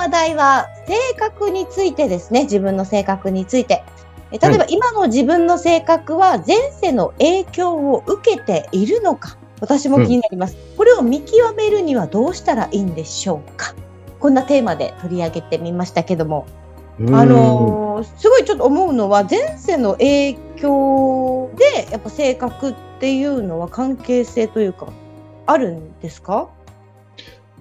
話題は性格についてですね。自分の性格について。え例えば今の自分の性格は前世の影響を受けているのか。私も気になります、これを見極めるにはどうしたらいいんでしょうか。こんなテーマで取り上げてみましたけども。あのーすごいちょっと思うのは前世の影響でやっぱ性格っていうのは関係性というかあるんですか？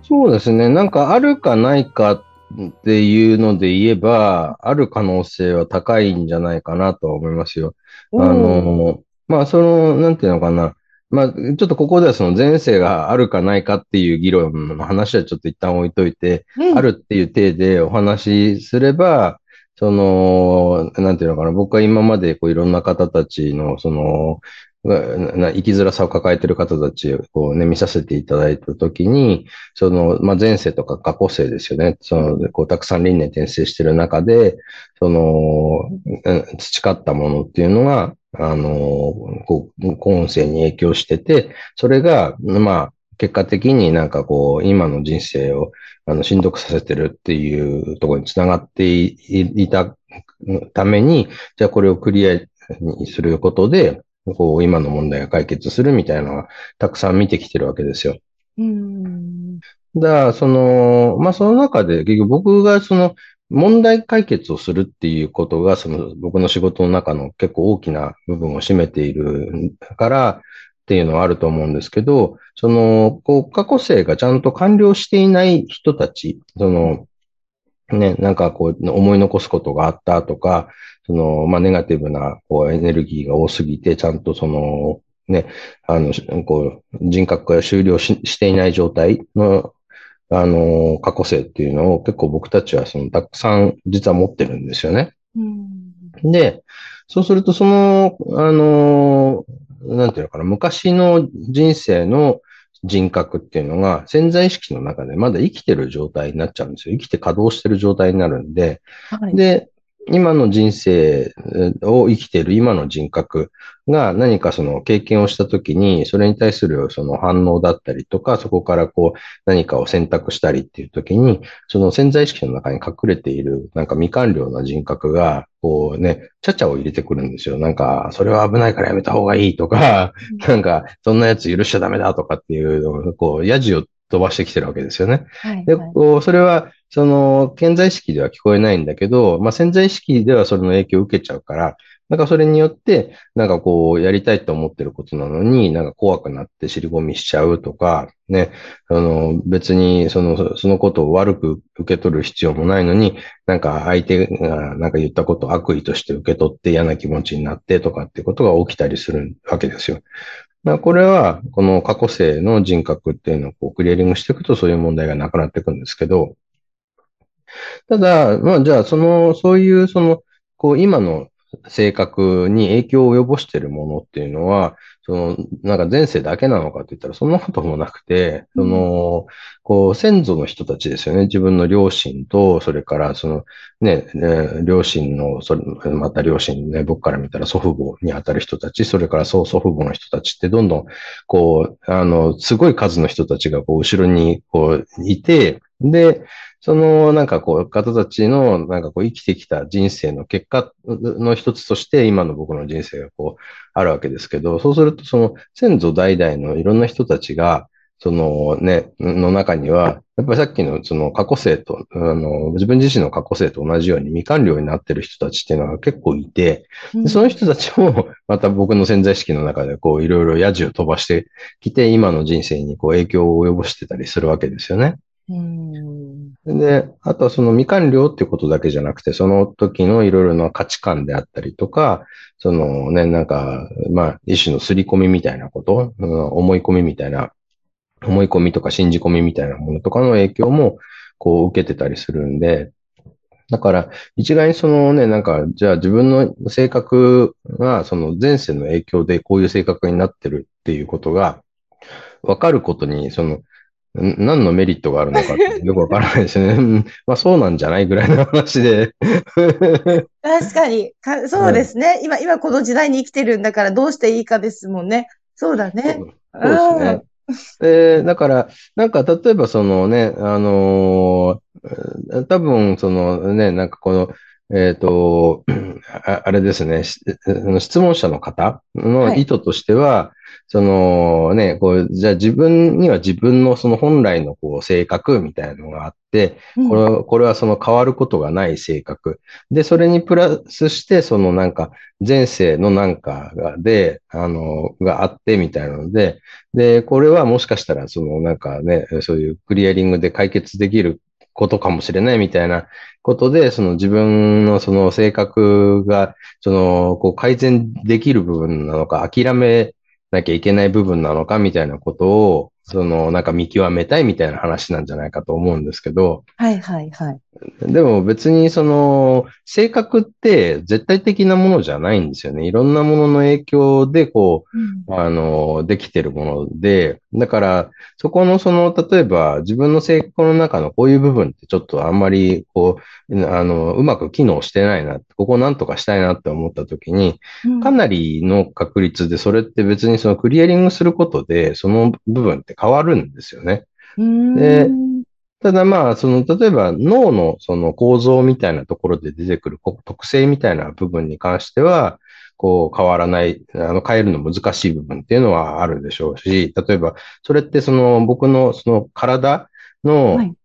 そうですね。なんかあるかないかっていうので言えば、ある可能性は高いんじゃないかなとは思いますよ。あの、まあ、その、なんていうのかな。まあ、ちょっとここではその前世があるかないかっていう議論の話はちょっと一旦置いといて、うんあるっていう体でお話しすれば、その、なんていうのかな、僕は今までこういろんな方たちの、その、生きづらさを抱えてる方たちをこうね、見させていただいたときに、その、まあ、前世とか過去世ですよね。その、こう、たくさん輪廻転生してる中で、その、培ったものっていうのが、あの、こう、今世に影響してて、それが、まあ、結果的になんかこう、今の人生を、あの、しんどくさせてるっていうところにつながっていいたために、じゃあこれをクリアにすることで、こう、今の問題が解決するみたいなのが、たくさん見てきてるわけですよ。うんだから、その、まあ、その中で、結局僕がその、問題解決をするっていうことが、その、僕の仕事の中の結構大きな部分を占めているからっていうのはあると思うんですけど、その、こう、過去性がちゃんと完了していない人たち、その、ね、なんかこう、思い残すことがあったとか、その、まあ、ネガティブな、こう、エネルギーが多すぎて、ちゃんとその、ね、あの、しこう、人格が終了ししていない状態の、あの、過去性っていうのを結構僕たちはその、たくさん実は持ってるんですよね。うんで、そうするとその、あの、なんていうのかな、昔の人生の人格っていうのが潜在意識の中でまだ生きてる状態になっちゃうんですよ。生きて稼働してる状態になるんで、はいで、今の人生を生きている今の人格が何かその経験をしたときに、それに対するその反応だったりとか、そこからこう何かを選択したりっていうときに、その潜在意識の中に隠れているなんか未完了な人格が、こうね、ちゃちゃを入れてくるんですよ。なんか、それは危ないからやめた方がいいとか、なんか、そんなやつ許しちゃダメだとかっていうのを、こう、ヤジを飛ばしてきてるわけですよね。で、はいはいこう、それは、その、潜在意識では聞こえないんだけど、まあ、潜在意識ではそれの影響を受けちゃうから、なんかそれによって、なんかこう、やりたいと思ってることなのに、なんか怖くなって尻込みしちゃうとか、ね、あの、別にその、そのことを悪く受け取る必要もないのに、なんか相手がなんか言ったことを悪意として受け取って嫌な気持ちになってとかっていうことが起きたりするわけですよ。まあこれは、この過去性の人格っていうのをこうクリアリングしていくとそういう問題がなくなっていくんですけど、ただ、まあじゃあその、そういうその、こう今の性格に影響を及ぼしているものっていうのは、その、なんか前世だけなのかって言ったらそんなこともなくて、その、こう先祖の人たちですよね。自分の両親と、それからその、ね、両親の、それ、また両親ね、僕から見たら祖父母に当たる人たち、それからそう祖父母の人たちってどんどん、こう、あの、すごい数の人たちがこう後ろにこういて、で、その、なんかこう、方たちの、なんかこう、生きてきた人生の結果の一つとして、今の僕の人生がこう、あるわけですけど、そうすると、その、先祖代々のいろんな人たちが、そのね、の中には、やっぱりさっきのその過去性と、あの、自分自身の過去性と同じように未完了になってる人たちっていうのが結構いて、でその人たちも、また僕の潜在意識の中でこう、いろいろヤジを飛ばしてきて、今の人生にこう、影響を及ぼしてたりするわけですよね。うん。で、あとはその未完了っていうことだけじゃなくて、その時のいろいろな価値観であったりとか、そのね、なんか、まあ、一種の刷り込みみたいなこと、うん思い込みみたいな、思い込みとか信じ込みみたいなものとかの影響も、こう受けてたりするんで、だから、一概にそのね、なんか、じゃあ自分の性格が、その前世の影響でこういう性格になってるっていうことが、分かることに、その、何のメリットがあるのかってよくわからないですよね。うんまあそうなんじゃないぐらいの話で。確かにか、そうですね。今、今この時代に生きてるんだからどうしていいかですもんね。そうだね。そうですね。で、だから、なんか、例えばそのね、あのー多分、そのね、なんかこの、えっ、と、ああれですね、質問者の方の意図としては、そのね、こう、じゃあ自分には自分のその本来のこう性格みたいなのがあって、うん。これは、これはその変わることがない性格。で、それにプラスして、そのなんか、前世のなんかが、で、あの、があってみたいなので、で、これはもしかしたら、そのなんかね、そういうクリアリングで解決できることかもしれないみたいなことで、その自分のその性格が、その、こう改善できる部分なのか、諦めなきゃいけない部分なのかみたいなことを、そのなんか見極めたいみたいな話なんじゃないかと思うんですけど、はいはいはい。でも別にその性格って絶対的なものじゃないんですよね。いろんなものの影響でこう、あの、できてるもので、だからそこのその、例えば自分の性格の中のこういう部分ってちょっとあんまりこう、あの、うまく機能してないな、ここなんとかしたいなって思った時に、うんかなりの確率でそれって別にそのクリアリングすることでその部分って変わるんですよね。でただまあ、その、例えば脳のその構造みたいなところで出てくる特性みたいな部分に関しては、こう変わらない、あの変えるの難しい部分っていうのはあるでしょうし、例えばそれってその僕のその体のはい。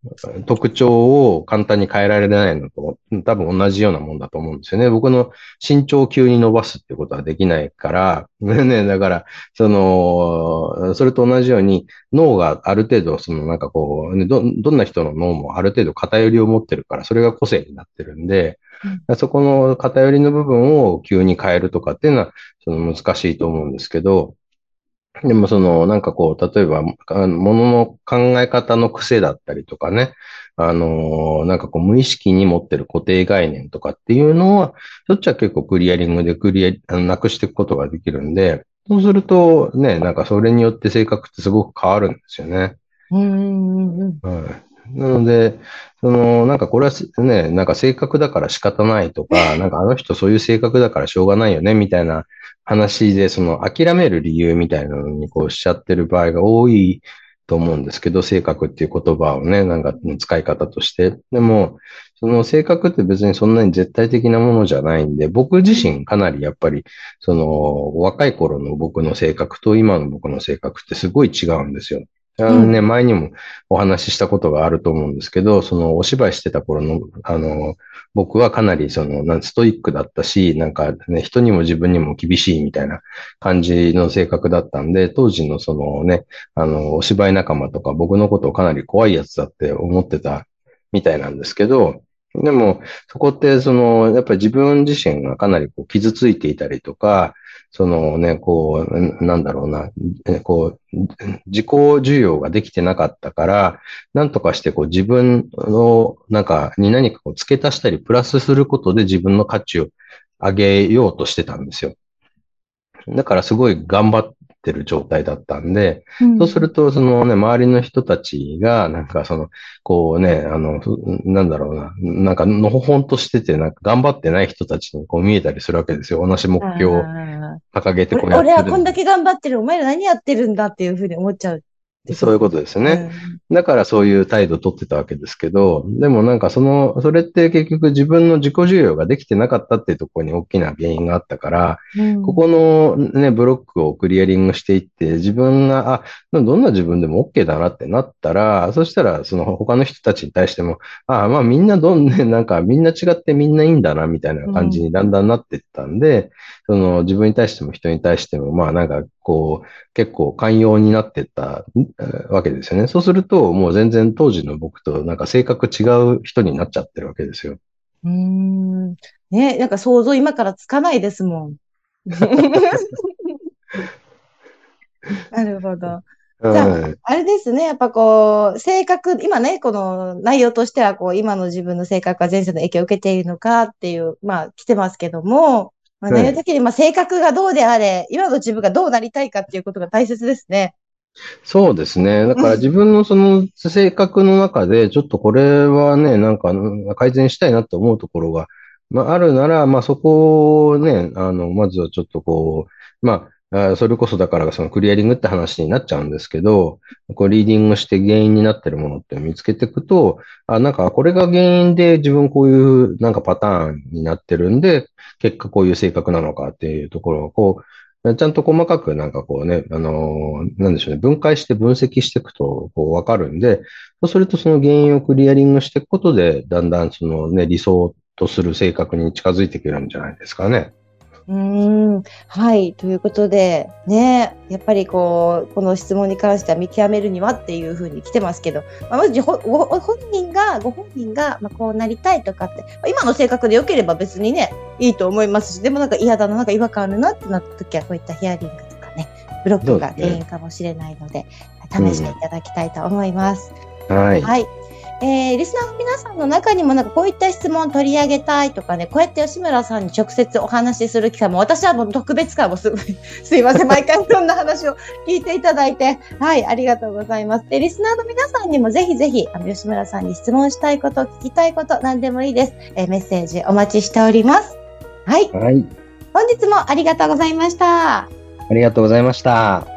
特徴を簡単に変えられないのと多分同じようなもんだと思うんですよね。僕の身長を急に伸ばすってことはできないから、ね、だから、その、それと同じように脳がある程度、そのなんかこう、ねど、どんな人の脳もある程度偏りを持ってるから、それが個性になってるんで、そこの偏りの部分を急に変えるとかっていうのは、その難しいと思うんですけど、でもその、なんかこう、例えば、あのものの考え方の癖だったりとかね、あのーなんかこう、無意識に持ってる固定概念とかっていうのは、そっちは結構クリアリングでクリア、あのなくしていくことができるんで、そうするとね、なんかそれによって性格ってすごく変わるんですよね。うん。なので、その、なんかこれはすね、なんか性格だから仕方ないとか、なんかあの人そういう性格だからしょうがないよね、みたいな話で、その諦める理由みたいなのにこうしちゃってる場合が多いと思うんですけど、性格っていう言葉をね、なんか使い方として。でも、その性格って別にそんなに絶対的なものじゃないんで、僕自身かなりやっぱり、その若い頃の僕の性格と今の僕の性格ってすごい違うんですよ。あのね、前にもお話ししたことがあると思うんですけど、そのお芝居してた頃の、あの、僕はかなりその、なんストイックだったし、なんかね、人にも自分にも厳しいみたいな感じの性格だったんで、当時のそのね、あの、お芝居仲間とか僕のことをかなり怖いやつだって思ってたみたいなんですけど、でも、そこって、その、やっぱり自分自身がかなりこう傷ついていたりとか、そのね、こう、なんだろうな、こう、自己需要ができてなかったから、なんとかしてこう自分の、なんか、に何かこう付け足したり、プラスすることで自分の価値を上げようとしてたんですよ。だからすごい頑張ってる状態だったんで、うんそうすると、そのね、周りの人たちが、なんかその、こうね、あの、ふなんだろうな、なんか、のほほんとしてて、なんか頑張ってない人たちにこう見えたりするわけですよ。同じ目標をあ掲げてーこうやってる俺俺はこんだけ頑張ってる、お前ら何やってるんだっていうふうに思っちゃう。そういうことですね。だからそういう態度を取ってたわけですけど、でもなんかその、それって結局自分の自己需要ができてなかったっていうところに大きな原因があったから、うん。ここのね、ブロックをクリアリングしていって、自分が、あ、どんな自分でも OK だなってなったら、そしたら、その他の人たちに対しても、あまあみんなどんね、なんかみんな違ってみんないいんだな、みたいな感じにだんだんなっていったんで、その自分に対しても人に対しても、まあなんかこう、結構寛容になっていったえーわけですよね。そうすると、もう全然当時の僕となんか性格違う人になっちゃってるわけですよ。うーん。ね、なんか想像今からつかないですもん。なるほど。じゃあ、あれですね。やっぱこう、性格、今ね、この内容としては、こう、今の自分の性格が前世の影響を受けているのかっていう、まあ、来てますけども、まあ、内容的に、まあ、性格がどうであれ、今の自分がどうなりたいかっていうことが大切ですね。そうですね。だから自分のその性格の中で、ちょっとこれはね、なんか改善したいなと思うところが、まあ、あるなら、まあ、そこをね、あの、まずはちょっとこう、まあ、それこそだからそのクリアリングって話になっちゃうんですけど、こうリーディングして原因になってるものって見つけていくと、あ、なんかこれが原因で自分こういうなんかパターンになってるんで、結果こういう性格なのかっていうところをこう、ちゃんと細かくなんかこうね、あのー、なんでしょうね、分解して分析していくとこうわかるんで、そうするとその原因をクリアリングしていくことで、だんだんそのね、理想とする性格に近づいてくるんじゃないですかね。うん、はい。ということで、ね、やっぱりこう、この質問に関しては見極めるにはっていうふうに来てますけど、まあ、まずご本人が、ご本人が、まあ、こうなりたいとかって、今の性格で良ければ別にね、いいと思いますし、でもなんか嫌だな、なんか違和感あるなってなった時は、こういったヒアリングとかね、ブロックが原因かもしれないので、試していただきたいと思います。うん、はい。はいえー、リスナーの皆さんの中にもなんかこういった質問を取り上げたいとかね、こうやって吉村さんに直接お話しする機会も、私はもう特別感もす、すいません、毎回いろんな話を聞いていただいて、はい、ありがとうございます。で、リスナーの皆さんにもぜひぜひ、あの、吉村さんに質問したいこと、聞きたいこと、何でもいいです。えー、メッセージお待ちしております。はい。はい。本日もありがとうございました。ありがとうございました。